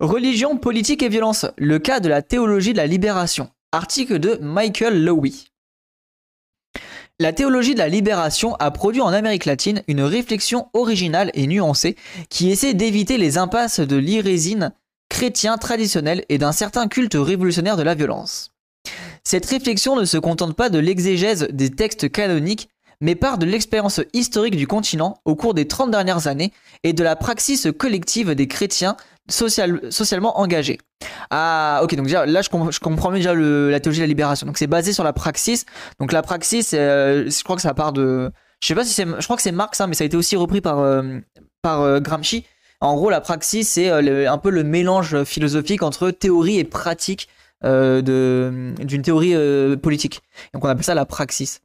Religion, politique et violence. Le cas de la théologie de la libération. Article de Michael Lowy. La théologie de la libération a produit en Amérique latine une réflexion originale et nuancée qui essaie d'éviter les impasses de l'irésine chrétien traditionnel et d'un certain culte révolutionnaire de la violence. Cette réflexion ne se contente pas de l'exégèse des textes canoniques, mais part de l'expérience historique du continent au cours des 30 dernières années et de la praxis collective des chrétiens socialement engagés. Ah, ok, donc déjà là je, comprends mieux déjà la théologie de la libération. Donc c'est basé sur la praxis. Donc la praxis, euh, je crois que ça part de. Je sais pas si c'est. Je crois que c'est Marx, hein, mais ça a été aussi repris par, euh, par euh, Gramsci. En gros, la praxis, c'est un peu le mélange philosophique entre théorie et pratique d'une théorie politique. Donc on appelle ça la praxis.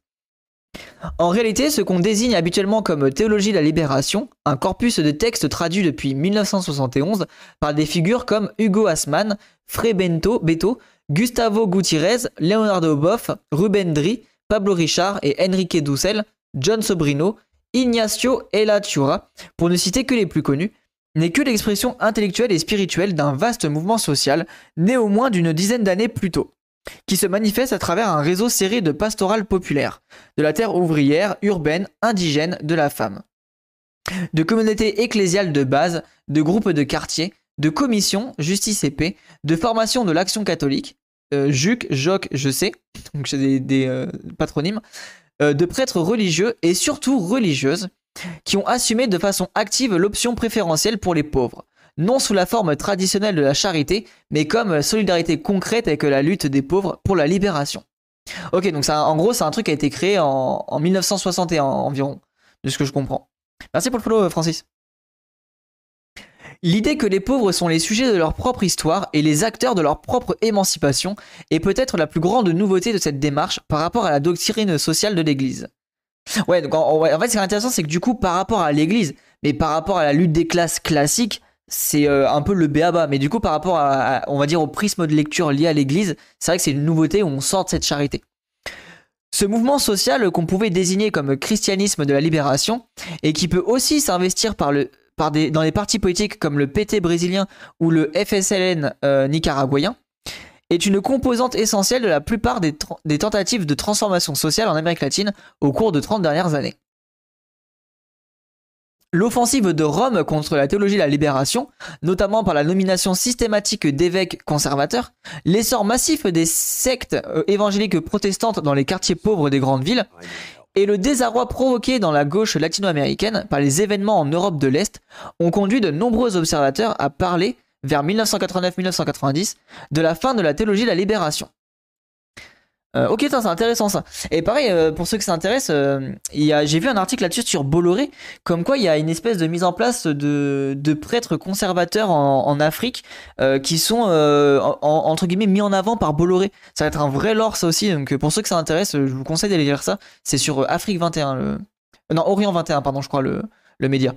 En réalité, ce qu'on désigne habituellement comme théologie de la libération, un corpus de textes traduits depuis 1971 par des figures comme Hugo Asman, Frei Bento, Beto, Gustavo Gutiérrez, Leonardo Boff, Ruben Dri, Pablo Richard et Enrique Dussel, John Sobrino, Ignacio Elatura, pour ne citer que les plus connus, n'est que l'expression intellectuelle et spirituelle d'un vaste mouvement social, né au moins d'une dizaine d'années plus tôt qui se manifeste à travers un réseau serré de pastorales populaires, de la terre ouvrière, urbaine, indigène, de la femme. De communautés ecclésiales de base, de groupes de quartiers, de commissions, justice et paix, de formation de l'action catholique, euh, JUC, JOC, je sais, donc c'est des, euh, patronymes, euh, de prêtres religieux et surtout religieuses, qui ont assumé de façon active l'option préférentielle pour les pauvres, non sous la forme traditionnelle de la charité, mais comme solidarité concrète avec la lutte des pauvres pour la libération. Ok, donc ça, en gros, c'est un truc qui a été créé en, 1961 environ, de ce que je comprends. Merci pour le follow, Francis. L'idée que les pauvres sont les sujets de leur propre histoire et les acteurs de leur propre émancipation est peut-être la plus grande nouveauté de cette démarche par rapport à la doctrine sociale de l'Église. Ouais, donc en, en fait, ce qui est intéressant, c'est que du coup, par rapport à l'Église, mais par rapport à la lutte des classes classique, c'est euh, un peu le béaba. Mais du coup, par rapport à, on va dire, au prisme de lecture lié à l'Église, c'est vrai que c'est une nouveauté où on sort de cette charité. Ce mouvement social qu'on pouvait désigner comme christianisme de la libération, et qui peut aussi s'investir par des, dans les partis politiques comme le PT brésilien ou le FSLN euh, nicaraguayen, est une composante essentielle de la plupart des, des tentatives de transformation sociale en Amérique latine au cours de 30 dernières années. L'offensive de Rome contre la théologie de la libération, notamment par la nomination systématique d'évêques conservateurs, l'essor massif des sectes euh, évangéliques protestantes dans les quartiers pauvres des grandes villes, et le désarroi provoqué dans la gauche latino-américaine par les événements en Europe de l'Est ont conduit de nombreux observateurs à parler, vers 1989-1990, de la fin de la théologie de la libération. Euh, ok, c'est intéressant ça. Et pareil, euh, pour ceux que ça intéresse, euh, j'ai vu un article là-dessus sur Bolloré, comme quoi il y a une espèce de mise en place de, prêtres conservateurs en, en Afrique qui sont entre guillemets mis en avant par Bolloré. Ça va être un vrai lore ça aussi, donc pour ceux que ça intéresse, je vous conseille d'aller lire ça. C'est sur Afrique 21, le... non Orient 21, pardon, je crois le, le média.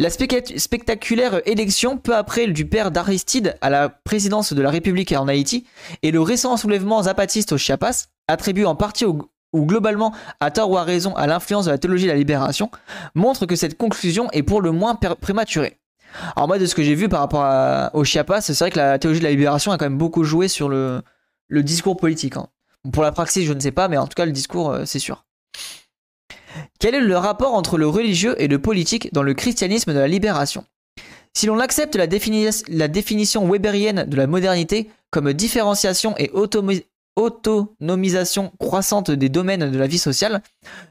La spectaculaire élection peu après du père d'Aristide à la présidence de la République en Haïti et le récent soulèvement zapatiste au Chiapas, attribué en partie ou globalement à tort ou à raison à l'influence de la théologie de la libération, montrent que cette conclusion est pour le moins prématurée. Alors moi de ce que j'ai vu par rapport au Chiapas, c'est vrai que la théologie de la libération a quand même beaucoup joué sur le, discours politique. Hein. Pour la praxis je ne sais pas, mais en tout cas le discours euh, c'est sûr. Quel est le rapport entre le religieux et le politique dans le christianisme de la libération? Si l'on accepte la, définition weberienne de la modernité comme différenciation et autonomisation croissante des domaines de la vie sociale,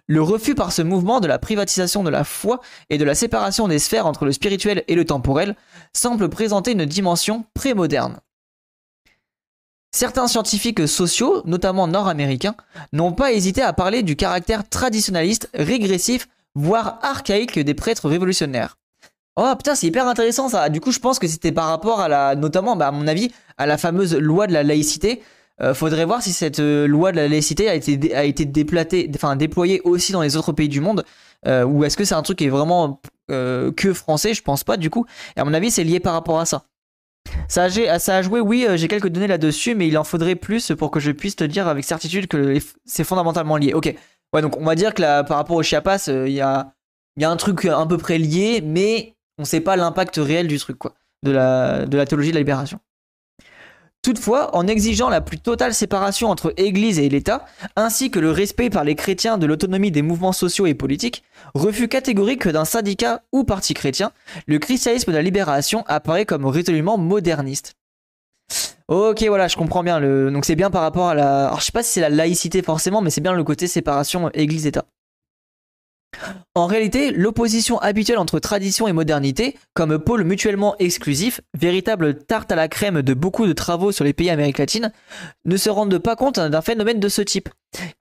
le refus par ce mouvement de la privatisation de la foi et de la séparation des sphères entre le spirituel et le temporel semble présenter une dimension prémoderne. Certains scientifiques sociaux, notamment nord-américains, n'ont pas hésité à parler du caractère traditionnaliste, régressif, voire archaïque des prêtres révolutionnaires. Oh putain, c'est hyper intéressant ça. Du coup, je pense que c'était par rapport à la, notamment, bah, à mon avis, à la fameuse loi de la laïcité. Euh, faudrait voir si cette euh, loi de la laïcité a été, a été enfin, déployée aussi dans les autres pays du monde. Euh, ou est-ce que c'est un truc qui est vraiment que français? Je pense pas du coup. Et à mon avis, c'est lié par rapport à ça. Ça a, joué, oui, euh, j'ai quelques données là-dessus, mais il en faudrait plus pour que je puisse te dire avec certitude que c'est fondamentalement lié. Ok, ouais, donc on va dire que par rapport au Chiapas, euh, il y, a, un truc à peu près lié, mais on sait pas l'impact réel du truc, quoi. de la, de la théologie de la libération. Toutefois, en exigeant la plus totale séparation entre Église et l'État, ainsi que le respect par les chrétiens de l'autonomie des mouvements sociaux et politiques, refus catégorique d'un syndicat ou parti chrétien, le christianisme de la libération apparaît comme résolument moderniste. Ok, voilà, je comprends bien. Le... Donc c'est bien par rapport à la... Alors je sais pas si c'est la laïcité forcément, mais c'est bien le côté séparation Église-État. En réalité, l'opposition habituelle entre tradition et modernité, comme pôle mutuellement exclusif, véritable tarte à la crème de beaucoup de travaux sur les pays Amérique latine, ne se rendent pas compte d'un phénomène de ce type,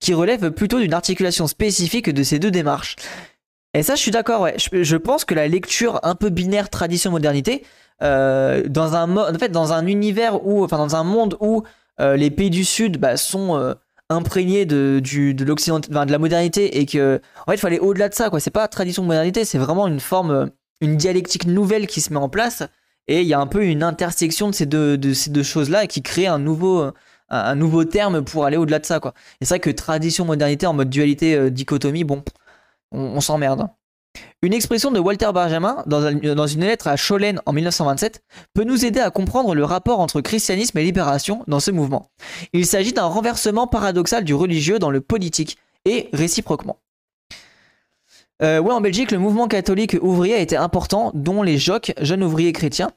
qui relève plutôt d'une articulation spécifique de ces deux démarches. Et ça, je suis d'accord, ouais. Je, pense que la lecture un peu binaire tradition-modernité, euh, dans un en fait, dans un univers où, enfin, dans un monde où euh, les pays du Sud bah, sont euh, imprégné de, du, de l'occident, de la modernité et que en fait il fallait au-delà de ça quoi. C'est pas tradition de modernité, c'est vraiment une forme, une dialectique nouvelle qui se met en place et il y a un peu une intersection de ces deux, de ces deux choses là qui crée un nouveau, un, nouveau terme pour aller au-delà de ça quoi. Et c'est vrai que tradition modernité en mode dualité euh, dichotomie, bon, on, on s'emmerde. Une expression de Walter Benjamin dans, une lettre à Schollen en 1927 peut nous aider à comprendre le rapport entre christianisme et libération dans ce mouvement. Il s'agit d'un renversement paradoxal du religieux dans le politique, et réciproquement. Euh, ouais, en Belgique, le mouvement catholique ouvrier a été important, dont les JOC, jeunes ouvriers chrétiens.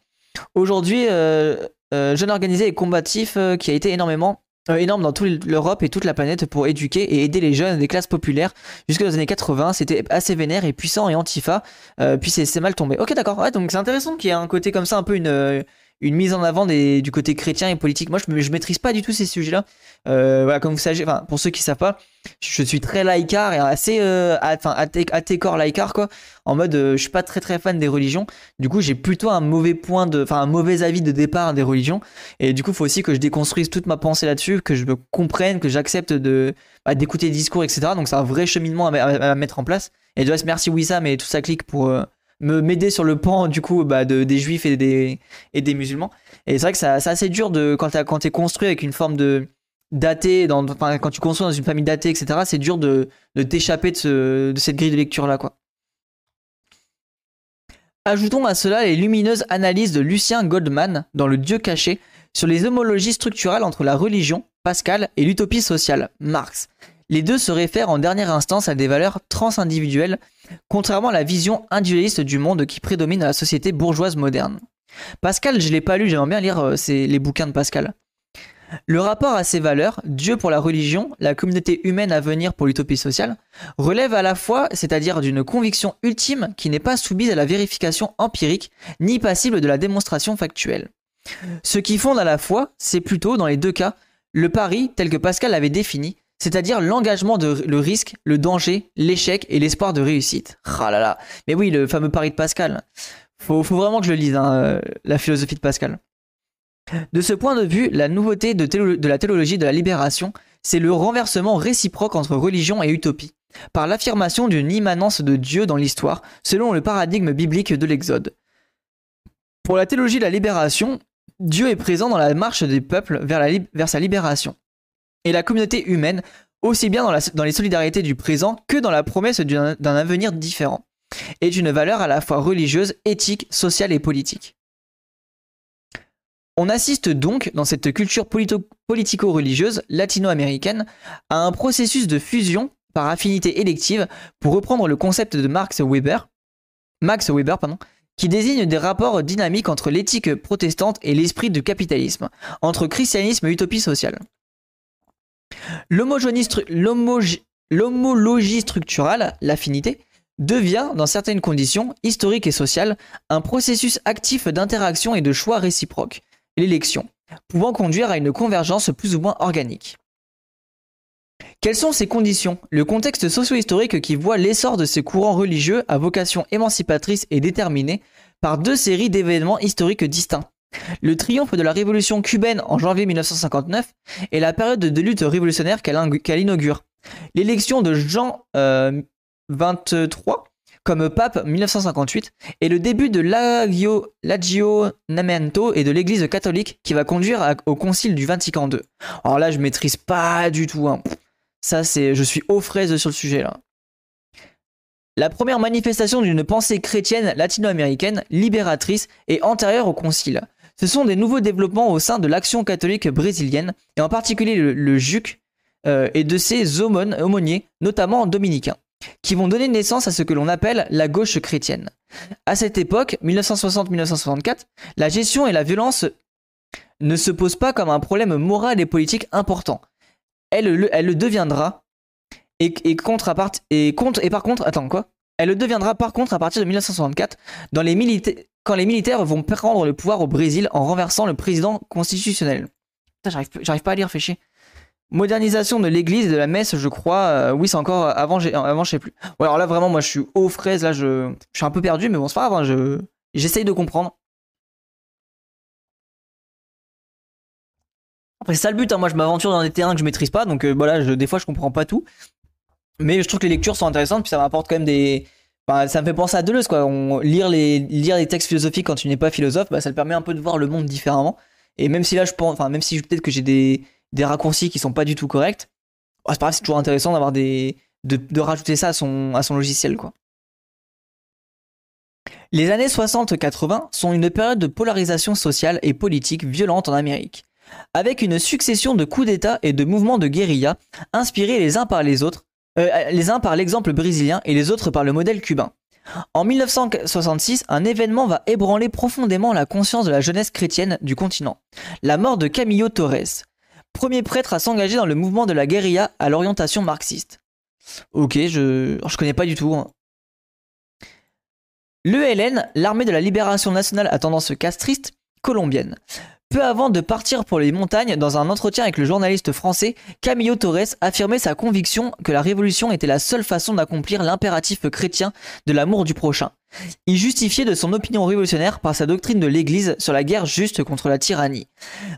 Aujourd'hui, euh, euh, jeune organisé et combatif qui a été énormément euh, énorme dans toute l'Europe et toute la planète pour éduquer et aider les jeunes des classes populaires. Jusque dans les années 80, c'était assez vénère et puissant et antifa. Euh, puis c'est mal tombé. Ok, d'accord. Ouais, donc c'est intéressant qu'il y ait un côté comme ça, un peu une, euh, une mise en avant des, du côté chrétien et politique. Moi, je, je maîtrise pas du tout ces sujets-là. Euh, voilà, comme vous savez, enfin, pour ceux qui savent pas, je suis très laïcard et assez, euh, enfin, athée corps laïcard quoi. En mode, euh, je suis pas très très fan des religions. Du coup, j'ai plutôt un mauvais point de, enfin, un mauvais avis de départ des religions. Et du coup, il faut aussi que je déconstruise toute ma pensée là-dessus, que je me comprenne, que j'accepte de, bah, d'écouter des discours, etc. Donc, c'est un vrai cheminement à, à, mettre en place. Et de reste, merci Wissam et tout ça clique pour euh, me m'aider sur le pan du coup bah, de, des juifs et des, et des musulmans. Et c'est vrai que c'est assez dur de quand t'es quand es construit avec une forme de daté, dans, quand tu construis dans une famille datée, etc. C'est dur de, de t'échapper de, cette grille de lecture là quoi. Ajoutons à cela les lumineuses analyses de Lucien Goldman dans Le Dieu caché sur les homologies structurales entre la religion, Pascal, et l'utopie sociale, Marx. Les deux se réfèrent en dernière instance à des valeurs transindividuelles, contrairement à la vision individualiste du monde qui prédomine dans la société bourgeoise moderne. Pascal, je l'ai pas lu, j'aimerais bien lire euh, les bouquins de Pascal. Le rapport à ces valeurs, Dieu pour la religion, la communauté humaine à venir pour l'utopie sociale, relève à la fois, c'est-à-dire d'une conviction ultime qui n'est pas soumise à la vérification empirique, ni passible de la démonstration factuelle. Ce qui fonde à la foi, c'est plutôt, dans les deux cas, le pari tel que Pascal l'avait défini, c'est-à-dire l'engagement de le risque, le danger, l'échec et l'espoir de réussite. Ah là là. Mais oui, le fameux pari de Pascal. Faut, vraiment que je le lise, hein, euh, la philosophie de Pascal. De ce point de vue, la nouveauté de, la théologie de la libération, c'est le renversement réciproque entre religion et utopie, par l'affirmation d'une immanence de Dieu dans l'histoire, selon le paradigme biblique de l'Exode. Pour la théologie de la libération, Dieu est présent dans la marche des peuples vers sa libération et la communauté humaine, aussi bien dans, les solidarités du présent que dans la promesse d'un avenir différent, est une valeur à la fois religieuse, éthique, sociale et politique. On assiste donc, dans cette culture politico-religieuse latino-américaine, à un processus de fusion par affinité élective, pour reprendre le concept de Max Weber, Max Weber pardon, qui désigne des rapports dynamiques entre l'éthique protestante et l'esprit du capitalisme, entre christianisme et utopie sociale. L'homologie structurale, l'affinité, devient, dans certaines conditions historiques et sociales, un processus actif d'interaction et de choix réciproques, l'élection, pouvant conduire à une convergence plus ou moins organique. Quelles sont ces conditions? Le contexte socio-historique qui voit l'essor de ces courants religieux à vocation émancipatrice est déterminé par deux séries d'événements historiques distincts. Le triomphe de la révolution cubaine en janvier 1959 et la période de lutte révolutionnaire qu'elle inaugure. L'élection de Jean euh, comme pape 1958 et le début de l'aggiornamento et de l'église catholique qui va conduire au concile du Vatican II. Alors là, je maîtrise pas du tout. Hein. Ça, c'est, je suis aux fraises sur le sujet là. la première manifestation d'une pensée chrétienne latino-américaine, libératrice et antérieure au concile. Ce sont des nouveaux développements au sein de l'action catholique brésilienne, et en particulier le, JUC euh, et de ses aumôniers, notamment dominicains, qui vont donner naissance à ce que l'on appelle la gauche chrétienne. À cette époque, 1960-1964, la gestion et la violence ne se posent pas comme un problème moral et politique important. Elle, le deviendra et, contre, et, contre, et par contre, attends quoi? Elle le deviendra par contre à partir de 1964 dans les quand les militaires vont prendre le pouvoir au Brésil en renversant le président constitutionnel. J'arrive pas à lire, fais. Modernisation de l'église et de la messe, je crois. Euh, oui, c'est encore avant, avant, je sais plus. Ouais, alors là, vraiment, moi, je suis aux fraises. Là, je, suis un peu perdu, mais bon, c'est pas grave. Hein, je, j'essaye de comprendre. Après, c'est ça le but. Hein, moi, je m'aventure dans des terrains que je maîtrise pas, donc euh, voilà, des fois, je comprends pas tout. Mais je trouve que les lectures sont intéressantes, puis ça m'apporte quand même des. Ça me fait penser à Deleuze, quoi. Lire, les, textes philosophiques quand tu n'es pas philosophe, bah, ça te permet un peu de voir le monde différemment. Et même si là, je pense, enfin, même si peut-être que j'ai des, raccourcis qui sont pas du tout corrects, bah, c'est pas c'est toujours intéressant d'avoir de, rajouter ça à son, à son logiciel, quoi. Les années 60-80 sont une période de polarisation sociale et politique violente en Amérique, avec une succession de coups d'État et de mouvements de guérilla inspirés les uns par les autres euh, les uns par l'exemple brésilien et les autres par le modèle cubain. En 1966, un événement va ébranler profondément la conscience de la jeunesse chrétienne du continent. La mort de Camillo Torres, premier prêtre à s'engager dans le mouvement de la guérilla à l'orientation marxiste. Ok, je connais pas du tout. Hein. L'ELN, l'armée de la libération nationale à tendance castriste, colombienne. Peu avant de partir pour les montagnes, dans un entretien avec le journaliste français, Camillo Torres affirmait sa conviction que la révolution était la seule façon d'accomplir l'impératif chrétien de l'amour du prochain. Il justifiait de son opinion révolutionnaire par sa doctrine de l'Église sur la guerre juste contre la tyrannie.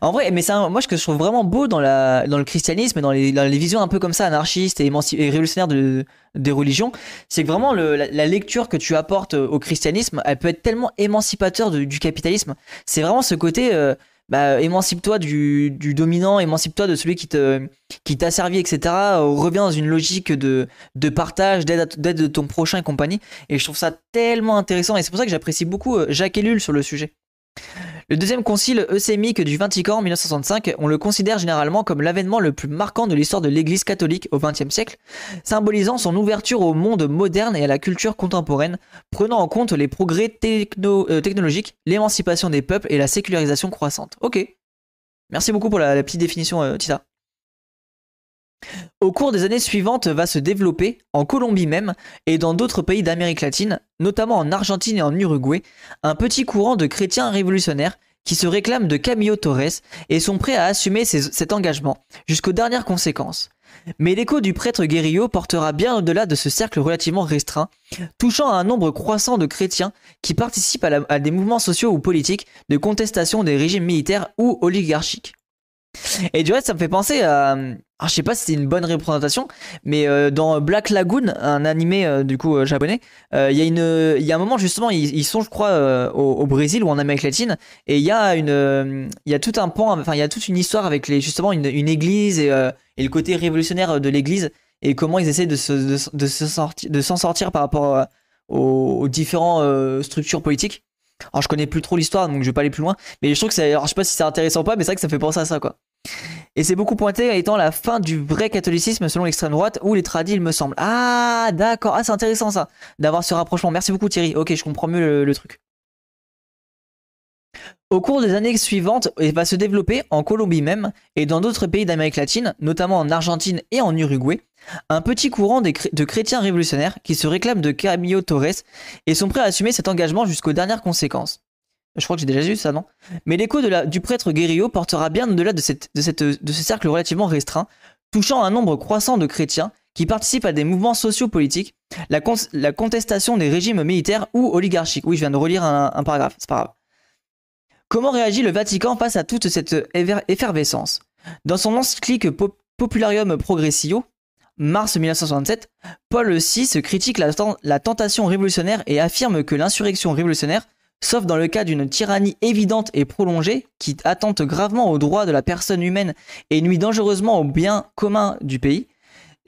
En vrai, mais c'est moi ce que je trouve vraiment beau dans, le christianisme et dans les, visions un peu comme ça anarchistes et, révolutionnaires de, des religions, c'est que vraiment la, lecture que tu apportes au christianisme, elle peut être tellement émancipateur du capitalisme. C'est vraiment ce côté... Euh, bah, émancipe-toi du, dominant, émancipe-toi de celui qui te t'a servi, etc. Reviens dans une logique de, de partage, d'aide de ton prochain et compagnie. Et je trouve ça tellement intéressant. Et c'est pour ça que j'apprécie beaucoup euh, Jacques Ellul sur le sujet. Le deuxième concile œcuménique du Vatican en 1965, on le considère généralement comme l'avènement le plus marquant de l'histoire de l'Église catholique au XXe siècle, symbolisant son ouverture au monde moderne et à la culture contemporaine, prenant en compte les progrès euh, technologiques, l'émancipation des peuples et la sécularisation croissante. Ok. Merci beaucoup pour la, petite définition, euh, Tita. Au cours des années suivantes va se développer, en Colombie même, et dans d'autres pays d'Amérique latine, notamment en Argentine et en Uruguay, un petit courant de chrétiens révolutionnaires qui se réclament de Camillo Torres et sont prêts à assumer cet engagement, jusqu'aux dernières conséquences. Mais l'écho du prêtre Guerrillo portera bien au-delà de ce cercle relativement restreint, touchant à un nombre croissant de chrétiens qui participent à, à des mouvements sociaux ou politiques de contestation des régimes militaires ou oligarchiques. Et du reste, ça me fait penser à. Alors, je sais pas si c'est une bonne représentation, mais euh, dans Black Lagoon, un animé euh, du coup euh, japonais, il y a une, il y a un moment justement, ils, sont, je crois, au, Brésil ou en Amérique latine, et il y a une, il y a tout un pan, enfin il y a toute une histoire avec les justement une, église et, le côté révolutionnaire de l'église et comment ils essaient de se, de, se sortir, de s'en sortir par rapport aux différentes structures politiques. Alors je connais plus trop l'histoire donc je vais pas aller plus loin, mais je trouve que c'est alors je sais pas si c'est intéressant ou pas mais c'est vrai que ça fait penser à ça quoi. Et c'est beaucoup pointé étant la fin du vrai catholicisme selon l'extrême droite ou les tradis il me semble. Ah d'accord, ah c'est intéressant ça d'avoir ce rapprochement. Merci beaucoup Thierry. OK, je comprends mieux le truc. Au cours des années suivantes, il va se développer en Colombie même et dans d'autres pays d'Amérique latine, notamment en Argentine et en Uruguay, un petit courant de chrétiens révolutionnaires qui se réclament de Camillo Torres et sont prêts à assumer cet engagement jusqu'aux dernières conséquences. Je crois que j'ai déjà vu ça, non? Mais l'écho du prêtre Guerrillo portera bien au-delà de, ce cercle relativement restreint, touchant un nombre croissant de chrétiens qui participent à des mouvements sociaux-politiques, la, contestation des régimes militaires ou oligarchiques. Oui, je viens de relire un, un paragraphe, c'est pas grave. Comment réagit le Vatican face à toute cette effervescence? Dans son encyclique Popularium Progressio, mars 1967, Paul VI critique la, tentation révolutionnaire et affirme que l'insurrection révolutionnaire, sauf dans le cas d'une tyrannie évidente et prolongée qui attente gravement aux droits de la personne humaine et nuit dangereusement au bien commun du pays,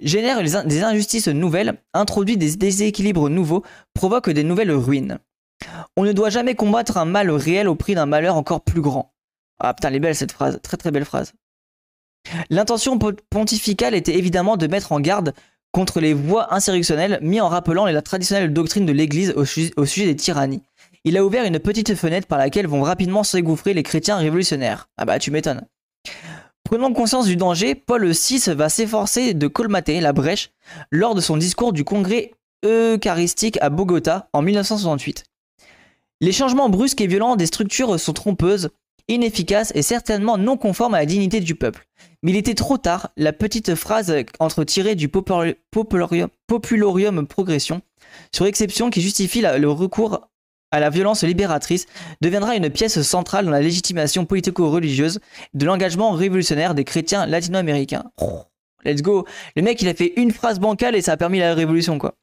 génère des injustices nouvelles, introduit des déséquilibres nouveaux, provoque des nouvelles ruines. On ne doit jamais combattre un mal réel au prix d'un malheur encore plus grand. Ah putain, elle est belle cette phrase, très très belle phrase. L'intention pontificale était évidemment de mettre en garde contre les voies insurrectionnelles, mis en rappelant la traditionnelle doctrine de l'Église au, sujet des tyrannies. Il a ouvert une petite fenêtre par laquelle vont rapidement s'égouffrer les chrétiens révolutionnaires. Ah bah tu m'étonnes. Prenant conscience du danger, Paul VI va s'efforcer de colmater la brèche lors de son discours du congrès eucharistique à Bogota en 1968. Les changements brusques et violents des structures sont trompeuses, inefficaces et certainement non conformes à la dignité du peuple. Mais il était trop tard, la petite phrase entre-tirée du popularium, progression, sur exception qui justifie le recours à la violence libératrice, deviendra une pièce centrale dans la légitimation politico-religieuse de l'engagement révolutionnaire des chrétiens latino-américains. let's go Le mec, il a fait une phrase bancale et ça a permis la révolution, quoi.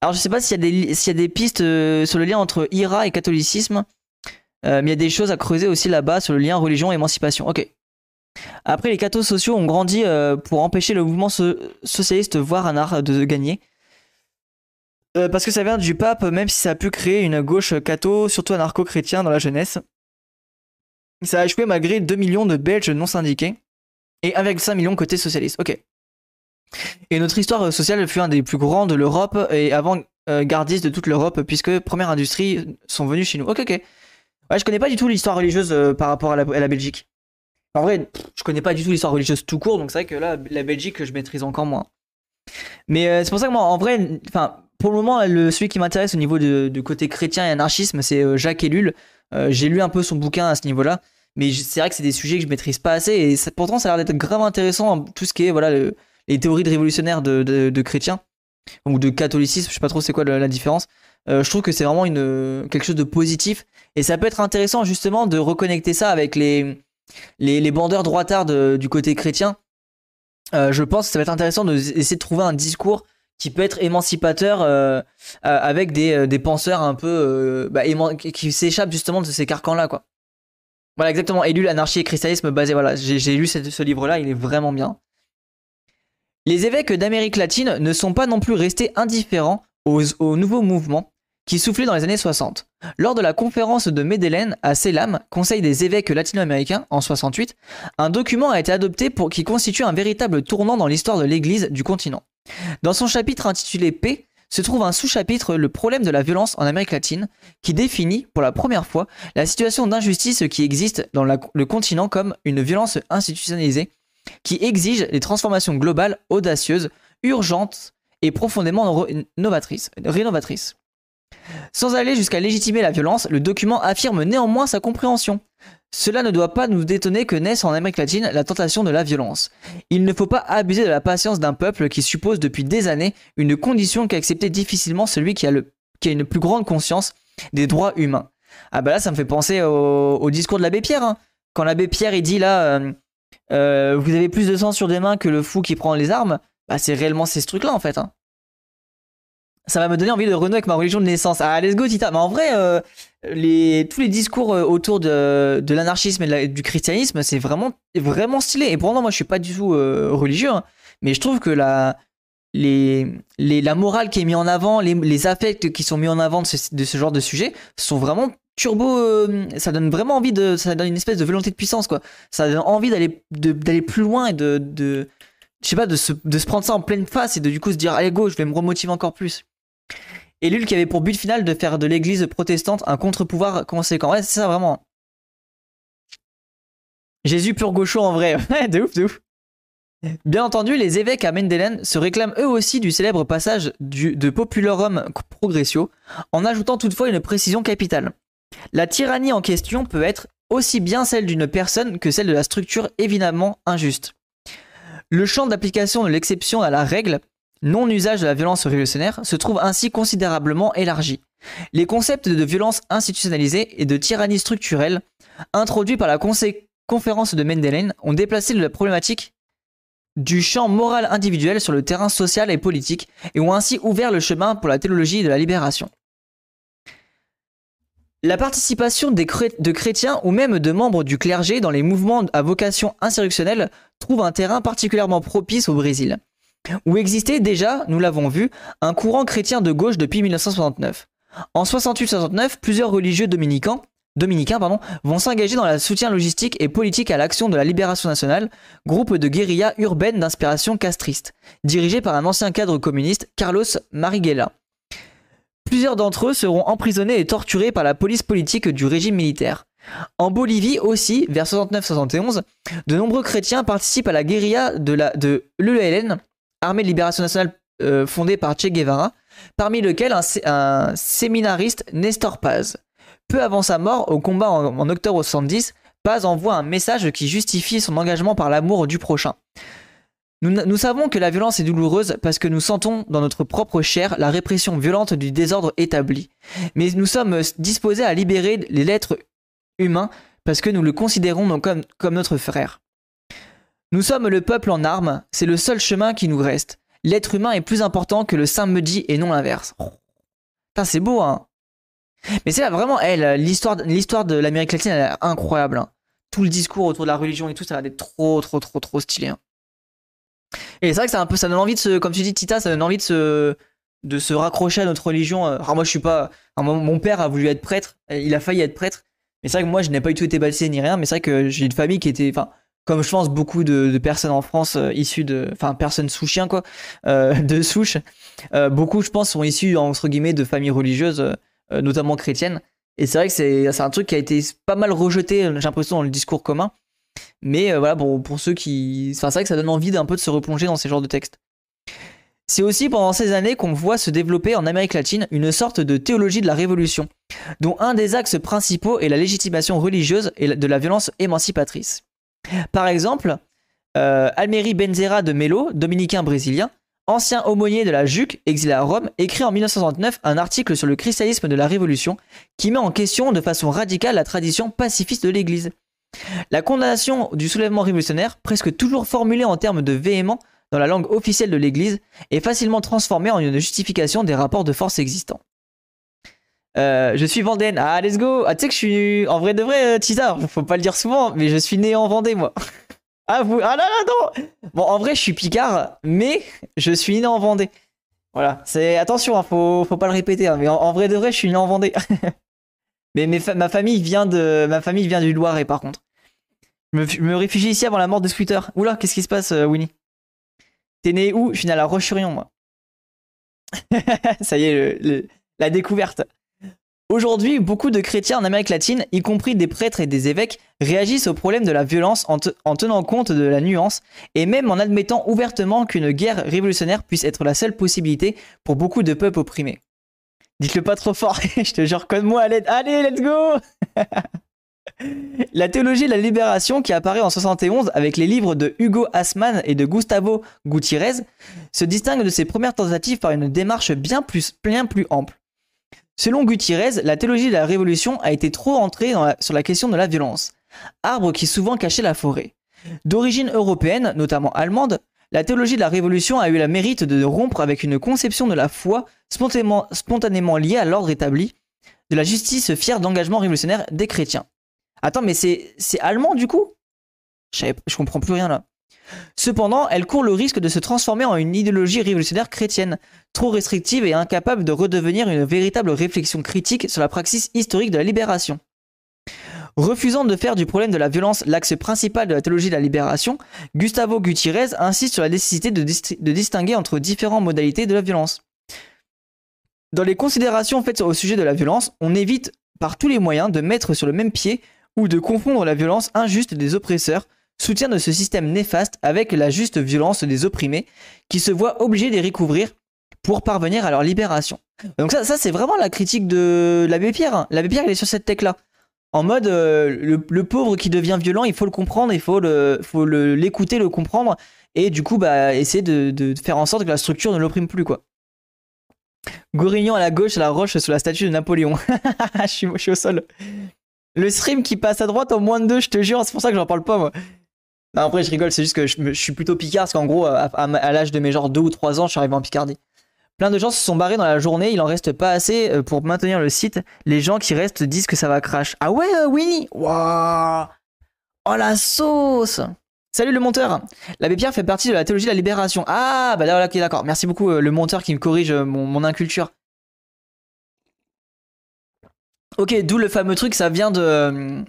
Alors, je sais pas s'il y, y, a des pistes euh, sur le lien entre IRA et catholicisme, mais il y a des choses à creuser aussi là-bas sur le lien religion-émancipation. Ok. Après, les cathos sociaux ont grandi euh, pour empêcher le mouvement socialiste, voire un art, de gagner. Euh, parce que ça vient du pape, même si ça a pu créer une gauche catho, surtout anarcho-chrétien dans la jeunesse. Ça a échoué malgré 2 millions de Belges non syndiqués et 1,5 million côté socialiste. Ok. Et notre histoire sociale fut un des plus grands de l'Europe et avant-gardiste de toute l'Europe, puisque première industrie sont venus chez nous. Ok, ok. Ouais, je connais pas du tout l'histoire religieuse euh, par rapport à la Belgique. En vrai, je connais pas du tout l'histoire religieuse tout court, donc c'est vrai que là, la Belgique, je maîtrise encore moins. Mais euh, c'est pour ça que moi, en vrai, enfin, pour le moment, le, celui qui m'intéresse au niveau du côté chrétien et anarchisme, c'est euh, Jacques Ellul. J'ai lu un peu son bouquin à ce niveau-là, mais c'est vrai que c'est des sujets que je maîtrise pas assez, et pourtant, ça a l'air d'être grave intéressant, tout ce qui est voilà, les théories de révolutionnaires de, chrétiens, ou de catholicisme, je sais pas trop c'est quoi la, différence. Je trouve que c'est vraiment une, quelque chose de positif, et ça peut être intéressant justement de reconnecter ça avec les les, bandeurs droitards du côté chrétien, euh, je pense que ça va être intéressant d'essayer de, trouver un discours qui peut être émancipateur euh, euh, avec des, penseurs un peu bah, qui, s'échappent justement de ces carcans-là, quoi. Voilà, exactement. Élu l'anarchie et christianisme basé. Voilà, j'ai lu ce, livre-là, il est vraiment bien. Les évêques d'Amérique latine ne sont pas non plus restés indifférents aux nouveaux mouvements qui soufflait dans les années 60. Lors de la conférence de Medellín à Selam, Conseil des évêques latino-américains, en 68, un document a été adopté qui constitue un véritable tournant dans l'histoire de l'Église du continent. Dans son chapitre intitulé Paix, se trouve un sous-chapitre Le problème de la violence en Amérique latine, qui définit pour la première fois la situation d'injustice qui existe dans le continent comme une violence institutionnalisée qui exige des transformations globales audacieuses, urgentes et profondément novatrices, rénovatrices. Sans aller jusqu'à légitimer la violence, le document affirme néanmoins sa compréhension. Cela ne doit pas nous détonner que naisse en Amérique latine la tentation de la violence. Il ne faut pas abuser de la patience d'un peuple qui suppose depuis des années une condition qu'accepter difficilement celui qui a, une plus grande conscience des droits humains. Ah bah là ça me fait penser au, discours de l'abbé Pierre. Hein. Quand l'abbé Pierre dit là euh, euh, vous avez plus de sang sur des mains que le fou qui prend les armes, bah c'est réellement ces trucs là en fait. Hein ça va me donner envie de renouer avec ma religion de naissance. Ah, let's go, Tita. Mais en vrai, euh, tous les discours euh, autour de, l'anarchisme et du christianisme, c'est vraiment, vraiment stylé. Et pourtant, moi, je suis pas du tout euh, religieux, hein. mais je trouve que la, morale qui est mise en avant, les, affects qui sont mis en avant de ce, genre de sujet, sont vraiment turbo. ça donne vraiment envie de. Ça donne une espèce de volonté de puissance, quoi. Ça donne envie d'aller d'aller plus loin et de. de je sais pas, de se, de se prendre ça en pleine face et de du coup se dire, allez go, je vais me remotiver encore plus. Et Lul qui avait pour but final de faire de l'église protestante un contre-pouvoir conséquent. Ouais, c'est ça vraiment. Jésus pur gaucho en vrai. Ouais, de ouf, de ouf. Bien entendu, les évêques à Mendelen se réclament eux aussi du célèbre passage du, de Popularum Progressio, en ajoutant toutefois une précision capitale. La tyrannie en question peut être aussi bien celle d'une personne que celle de la structure évidemment injuste. Le champ d'application de l'exception à la règle non-usage de la violence révolutionnaire se trouve ainsi considérablement élargi. Les concepts de violence institutionnalisée et de tyrannie structurelle, introduits par la conférence de Mendeleïn, ont déplacé la problématique du champ moral individuel sur le terrain social et politique et ont ainsi ouvert le chemin pour la théologie de la libération. La participation de chrétiens ou même de membres du clergé dans les mouvements à vocation insurrectionnelle trouve un terrain particulièrement propice au Brésil. Où existait déjà, nous l'avons vu, un courant chrétien de gauche depuis 1969. En 68-69, plusieurs religieux dominicains, dominicains pardon, vont s'engager dans le soutien logistique et politique à l'action de la Libération nationale, groupe de guérilla urbaine d'inspiration castriste, dirigé par un ancien cadre communiste, Carlos Marighella. Plusieurs d'entre eux seront emprisonnés et torturés par la police politique du régime militaire. En Bolivie aussi, vers 69-71, de nombreux chrétiens participent à la guérilla de la de l'ELN, Armée de Libération Nationale euh, fondée par Che Guevara, parmi lesquels un, séminariste Nestor Paz. Peu avant sa mort, au combat en, octobre 70, Paz envoie un message qui justifie son engagement par l'amour du prochain. Nous, savons que la violence est douloureuse parce que nous sentons dans notre propre chair la répression violente du désordre établi. Mais nous sommes disposés à libérer les êtres humains parce que nous le considérons comme notre frère. Nous sommes le peuple en armes, c'est le seul chemin qui nous reste. L'être humain est plus important que le saint dit et non l'inverse. Putain, c'est beau, hein. Mais c'est là vraiment, elle, l'histoire, de l'Amérique latine, elle est incroyable. Hein. Tout le discours autour de la religion et tout, ça a être trop, trop, trop, trop stylé. Hein. Et c'est vrai que ça un peu, ça donne envie de se, comme tu dis, Tita, ça donne envie de se, de se raccrocher à notre religion. Alors moi, je suis pas, mon père a voulu être prêtre, il a failli être prêtre, mais c'est vrai que moi, je n'ai pas du tout été baptisé ni rien, mais c'est vrai que j'ai une famille qui était, enfin, comme je pense beaucoup de, personnes en France euh, issues de, enfin personnes sous chien quoi, euh, de souche, euh, beaucoup je pense sont issus entre guillemets de familles religieuses, notamment chrétiennes. Et c'est vrai que c'est un truc qui a été pas mal rejeté, j'ai l'impression dans le discours commun. Mais voilà pour, pour ceux qui, enfin c'est vrai que ça donne envie d'un peu de se replonger dans ces genres de textes. C'est aussi pendant ces années qu'on voit se développer en Amérique latine une sorte de théologie de la révolution, dont un des axes principaux est la légitimation religieuse et de la violence émancipatrice. Par exemple, euh, Almeri Benzera de Melo, dominicain brésilien, ancien aumônier de la JUC, exilé à Rome, écrit en 1969 un article sur le christianisme de la Révolution qui met en question de façon radicale la tradition pacifiste de l'Église. La condamnation du soulèvement révolutionnaire, presque toujours formulée en termes de véhément dans la langue officielle de l'Église, est facilement transformée en une justification des rapports de force existants. Euh, je suis Vendéenne. Ah, let's go. Ah, tu sais que je suis en vrai de vrai, euh, Faut pas le dire souvent, mais je suis né en Vendée, moi. ah, vous. Ah, non, non, non. Bon, en vrai, je suis Picard, mais je suis né en Vendée. Voilà. C'est attention, hein, faut, faut pas le répéter. Hein, mais en, vrai de vrai, je suis né en Vendée. mais ma famille vient de, ma famille vient du Loiret, par contre. Je me, réfugie ici avant la mort de Scooter. Oula, qu'est-ce qui se passe, euh, Winnie? T'es né où? Je suis né à La moi. Ça y est, la découverte. Aujourd'hui, beaucoup de chrétiens en Amérique latine, y compris des prêtres et des évêques, réagissent au problème de la violence en, tenant compte de la nuance et même en admettant ouvertement qu'une guerre révolutionnaire puisse être la seule possibilité pour beaucoup de peuples opprimés. Dites-le pas trop fort, je te jure, code-moi à l'aide. Allez, let's go La théologie de la libération qui apparaît en 71 avec les livres de Hugo Asman et de Gustavo Gutiérrez se distingue de ses premières tentatives par une démarche bien plus, bien plus ample. Selon Gutiérrez, la théologie de la révolution a été trop entrée sur la question de la violence, arbre qui souvent cachait la forêt. D'origine européenne, notamment allemande, la théologie de la révolution a eu le mérite de rompre avec une conception de la foi spontanément, liée à l'ordre établi, de la justice fière d'engagement révolutionnaire des chrétiens. Attends, mais c'est allemand du coup? Je comprends plus rien là. Cependant, elle court le risque de se transformer en une idéologie révolutionnaire chrétienne, trop restrictive et incapable de redevenir une véritable réflexion critique sur la praxis historique de la libération. Refusant de faire du problème de la violence l'axe principal de la théologie de la libération, Gustavo Gutiérrez insiste sur la nécessité de, de distinguer entre différentes modalités de la violence. Dans les considérations faites au sujet de la violence, on évite par tous les moyens de mettre sur le même pied ou de confondre la violence injuste des oppresseurs soutien de ce système néfaste avec la juste violence des opprimés qui se voient obligés de les recouvrir pour parvenir à leur libération. Donc ça, ça c'est vraiment la critique de l'abbé Pierre. L'abbé Pierre, il est sur cette tech-là. En mode, euh, le, pauvre qui devient violent, il faut le comprendre, il faut le, faut l'écouter, le, comprendre, et du coup, bah, essayer de, faire en sorte que la structure ne l'opprime plus, quoi. À la gauche, à la roche sous la statue de Napoléon. je, suis, je suis au sol. Le stream qui passe à droite en moins de deux, je te jure, c'est pour ça que j'en parle pas, moi. Après, je rigole, c'est juste que je, suis plutôt picard parce qu'en gros, à, l'âge de mes genre 2 ou 3 ans, je suis arrivé en Picardie. Plein de gens se sont barrés dans la journée, il en reste pas assez euh, pour maintenir le site. Les gens qui restent disent que ça va crash. Ah ouais, euh, Winnie? Waouh Oh la sauce Salut le monteur. L'abbé Pierre fait partie de la théologie de la libération. Ah, bah là, ok, d'accord. Merci beaucoup euh, le monteur qui me corrige euh, mon, inculture. Ok, d'où le fameux truc, ça vient de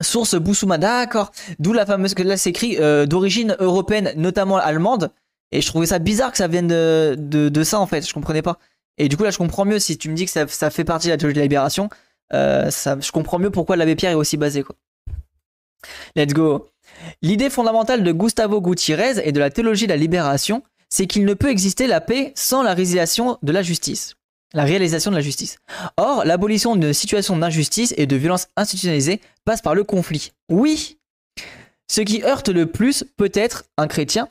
source Boussouma. D'accord. D'où la fameuse que là c'est écrit d'origine européenne, notamment allemande. Et je trouvais ça bizarre que ça vienne de, de, ça en fait. Je comprenais pas. Et du coup là je comprends mieux si tu me dis que ça, ça fait partie de la théologie de la libération. ça, je comprends mieux pourquoi l'abbé Pierre est aussi basé quoi. Let's go. L'idée fondamentale de Gustavo Gutiérrez et de la théologie de la libération, c'est qu'il ne peut exister la paix sans la réalisation de la justice. La réalisation de la justice. Or, l'abolition d'une situation d'injustice et de violence institutionnalisée passe par le conflit. Oui Ce qui heurte le plus, peut-être, un chrétien,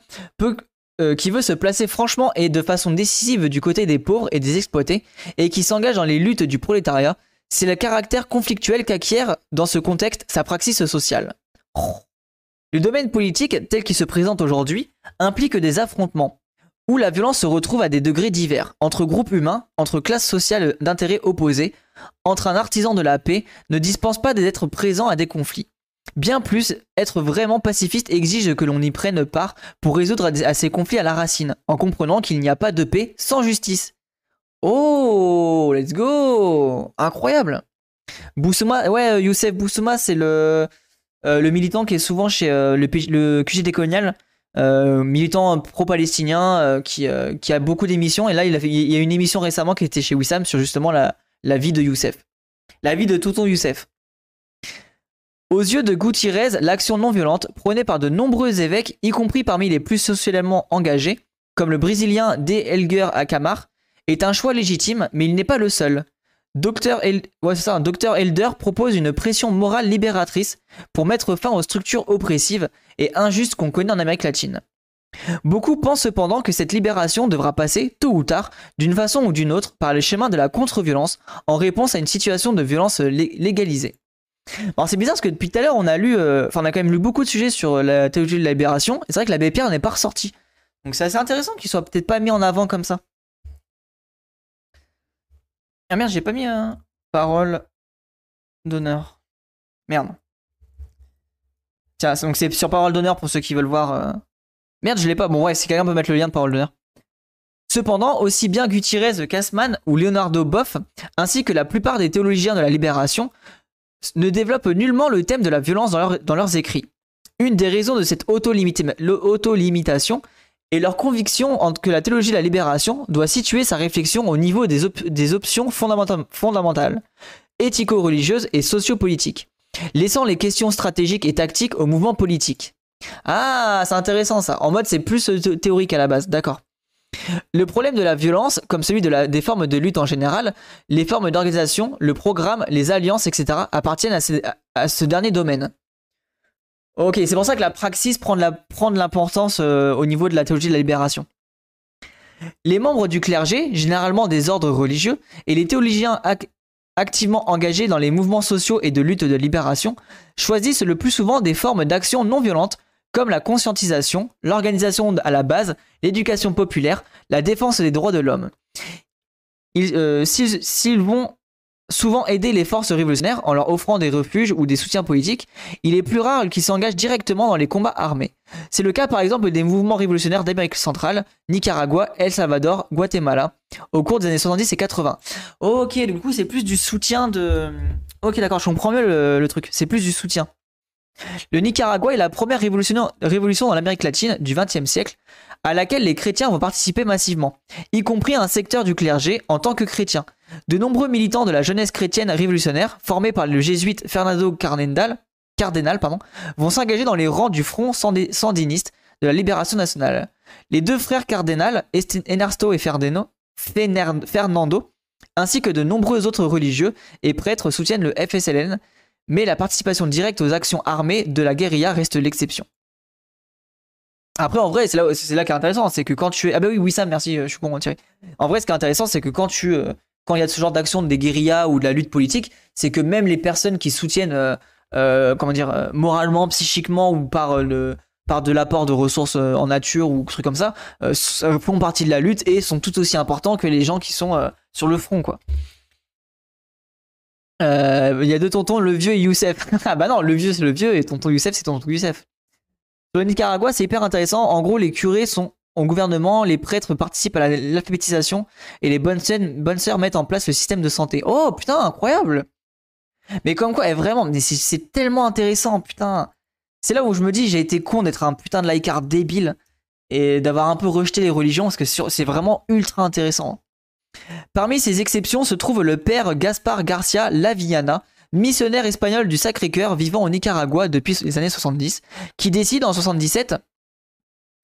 euh, qui veut se placer franchement et de façon décisive du côté des pauvres et des exploités, et qui s'engage dans les luttes du prolétariat, c'est le caractère conflictuel qu'acquiert dans ce contexte sa praxis sociale. Le domaine politique tel qu'il se présente aujourd'hui implique des affrontements, où la violence se retrouve à des degrés divers, entre groupes humains, entre classes sociales d'intérêts opposés, entre un artisan de la paix ne dispense pas d'être présent à des conflits. Bien plus, être vraiment pacifiste exige que l'on y prenne part pour résoudre à ces conflits à la racine, en comprenant qu'il n'y a pas de paix sans justice. Oh, let's go Incroyable Boussouma, ouais, Youssef Boussouma, c'est le, euh, le militant qui est souvent chez euh, le, le, QG colonial, euh, militant pro-palestinien qui, qui, a beaucoup d'émissions. Et là, il, y a une émission récemment qui était chez Wissam sur justement la, vie de Youssef. La vie de Touton Youssef. Aux yeux de Gutiérrez, l'action non violente, prônée par de nombreux évêques, y compris parmi les plus socialement engagés, comme le brésilien D. Elger Akamar, est un choix légitime, mais il n'est pas le seul. Dr. Elder propose une pression morale libératrice pour mettre fin aux structures oppressives et injustes qu'on connaît en Amérique latine. Beaucoup pensent cependant que cette libération devra passer, tôt ou tard, d'une façon ou d'une autre, par le chemin de la contre-violence, en réponse à une situation de violence légalisée. C'est bizarre parce que depuis tout à l'heure on a lu, euh, quand même lu beaucoup de sujets sur la théologie de la libération, et c'est vrai que l'abbé Pierre n'est pas ressorti. Donc c'est assez intéressant qu'il soit peut-être pas mis en avant comme ça. Ah merde, j'ai pas mis un parole d'honneur. Merde. Tiens, donc c'est sur parole d'honneur pour ceux qui veulent voir. Euh. Merde, je l'ai pas. Bon, ouais, si quelqu'un peut mettre le lien de parole d'honneur. Cependant, aussi bien Gutiérrez Kassman ou Leonardo Boff, ainsi que la plupart des théologiens de la libération, ne développent nullement le thème de la violence dans leurs écrits. Une des raisons de cette auto-limitation et leur conviction que la théologie de la libération doit situer sa réflexion au niveau des, options fondamentales, éthico-religieuses et sociopolitiques, laissant les questions stratégiques et tactiques au mouvement politique. Ah, c'est intéressant ça. En mode, c'est plus euh, théorique à la base, d'accord. Le problème de la violence, comme celui des formes de lutte en général, les formes d'organisation, le programme, les alliances, etc., appartiennent à ce dernier domaine. Ok, c'est pour ça que la praxis prend de l'importance euh, au niveau de la théologie de la libération. Les membres du clergé, généralement des ordres religieux, et les théologiens activement engagés dans les mouvements sociaux et de lutte de libération, choisissent le plus souvent des formes d'action non violentes comme la conscientisation, l'organisation à la base, l'éducation populaire, la défense des droits de l'homme. Euh, s'ils vont souvent aider les forces révolutionnaires en leur offrant des refuges ou des soutiens politiques, il est plus rare qu'ils s'engagent directement dans les combats armés. C'est le cas par exemple des mouvements révolutionnaires d'Amérique centrale, Nicaragua, El Salvador, Guatemala, au cours des années 70 et 80. Ok, du coup c'est plus du soutien de... Ok d'accord, je comprends mieux le, truc, c'est plus du soutien. Le Nicaragua est la première révolution, révolution dans l'Amérique latine du XXe siècle, à laquelle les chrétiens vont participer massivement, y compris un secteur du clergé en tant que chrétien. De nombreux militants de la jeunesse chrétienne révolutionnaire, formés par le jésuite Fernando Cardenal, vont s'engager dans les rangs du Front sandiniste de la libération nationale. Les deux frères Cardenal, Ernesto et Fernando, ainsi que de nombreux autres religieux et prêtres soutiennent le FSLN, mais la participation directe aux actions armées de la guérilla reste l'exception. Après, en vrai, c'est là, c'est là qui est intéressant, c'est que quand tu es... Ah bah oui, oui, ça, merci, euh, je suis con, Thierry. En vrai, ce qui est intéressant, c'est que quand tu... Euh, quand il y a ce genre d'action des guérillas ou de la lutte politique, c'est que même les personnes qui soutiennent, euh, comment dire, moralement, psychiquement ou par le par de l'apport de ressources en nature ou trucs comme ça, font partie de la lutte et sont tout aussi importants que les gens qui sont sur le front, quoi. Il y a deux tontons, le vieux et Youssef. ah bah non, le vieux c'est le vieux et tonton Youssef c'est tonton Youssef. Sur le Nicaragua, c'est hyper intéressant. En gros, les curés sont au gouvernement, les prêtres participent à l'alphabétisation et les bonnes, sœurs mettent en place le système de santé. Oh putain, incroyable! Mais comme quoi, eh, vraiment, c'est tellement intéressant, putain. C'est là où je me dis, j'ai été con d'être un putain de laïcard débile et d'avoir un peu rejeté les religions parce que c'est vraiment ultra intéressant. Parmi ces exceptions se trouve le père Gaspar Garcia Lavillana, missionnaire espagnol du Sacré-Cœur vivant au Nicaragua depuis les années 70, qui décide en 77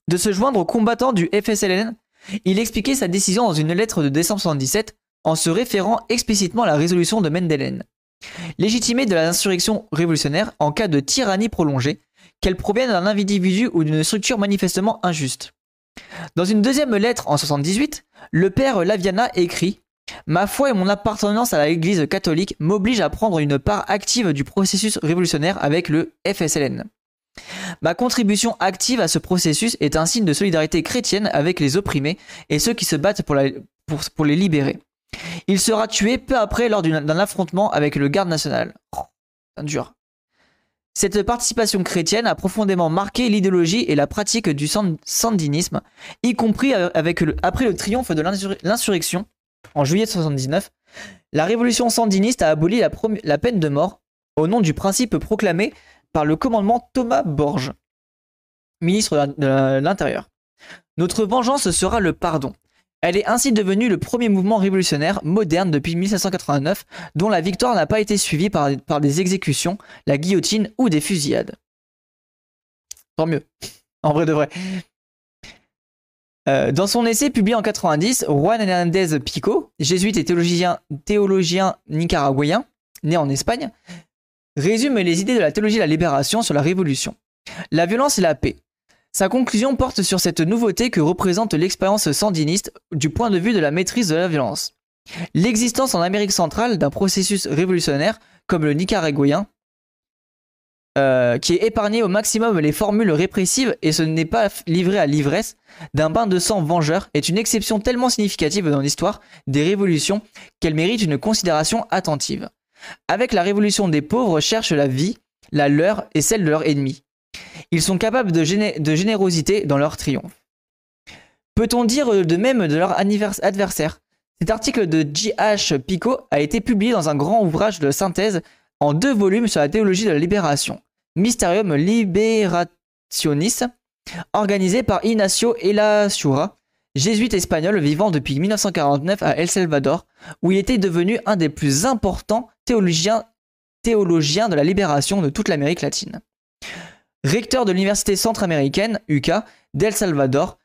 de se joindre aux combattants du FSLN. Il expliquait sa décision dans une lettre de décembre 77 en se référant explicitement à la résolution de Mendelen. Légitimée de l'insurrection révolutionnaire en cas de tyrannie prolongée, qu'elle provienne d'un individu ou d'une structure manifestement injuste. Dans une deuxième lettre en 78, le père Laviana écrit Ma foi et mon appartenance à l'Église catholique m'obligent à prendre une part active du processus révolutionnaire avec le FSLN. Ma contribution active à ce processus est un signe de solidarité chrétienne avec les opprimés et ceux qui se battent pour, les libérer. Il sera tué peu après lors d'un affrontement avec le garde national. Oh. Cette participation chrétienne a profondément marqué l'idéologie et la pratique du sandinisme, y compris après le triomphe de l'insurrection en juillet 79. La révolution sandiniste a aboli la, peine de mort au nom du principe proclamé par le commandement Thomas Borges, ministre de l'Intérieur. Notre vengeance sera le pardon. Elle est ainsi devenue le premier mouvement révolutionnaire moderne depuis 1789 dont la victoire n'a pas été suivie par, par des exécutions, la guillotine ou des fusillades. Tant mieux, en vrai de vrai. Euh, dans son essai publié en 90, Juan Hernández Pico, jésuite et théologien, théologien nicaraguayen, né en Espagne, résume les idées de la théologie de la libération sur la révolution. La violence et la paix. Sa conclusion porte sur cette nouveauté que représente l'expérience sandiniste du point de vue de la maîtrise de la violence. L'existence en Amérique centrale d'un processus révolutionnaire comme le nicaraguayen, euh, qui est épargné au maximum les formules répressives et ce n'est pas livré à l'ivresse d'un bain de sang vengeur, est une exception tellement significative dans l'histoire des révolutions qu'elle mérite une considération attentive. Avec la révolution des pauvres cherchent la vie, la leur et celle de leurs ennemis. Ils sont capables de, générosité dans leur triomphe. Peut-on dire de même de leur adversaire? Cet article de J.H. Pico a été publié dans un grand ouvrage de synthèse en deux volumes sur la théologie de la libération, Mysterium Liberationis, organisé par Ignacio Elasiura, jésuite espagnol vivant depuis 1949 à El Salvador, où il était devenu un des plus importants théologiens, de la libération de toute l'Amérique latine recteur de l'université centra-américaine, UCA, d'El Salvador,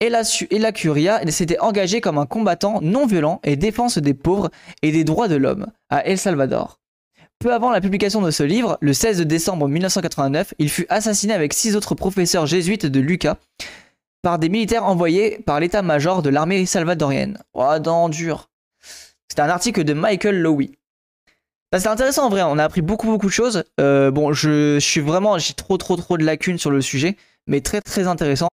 et la, Curia s'était engagé comme un combattant non violent et défense des pauvres et des droits de l'homme à El Salvador. Peu avant la publication de ce livre, le 16 décembre 1989, il fut assassiné avec six autres professeurs jésuites de l'UCA par des militaires envoyés par l'état-major de l'armée salvadorienne. Oh, dans dur. C'est un article de Michael Lowy. Bah, c'est intéressant en vrai, on a appris beaucoup beaucoup de choses. Euh, bon, je suis vraiment, j'ai trop trop trop de lacunes sur le sujet, mais très très intéressant.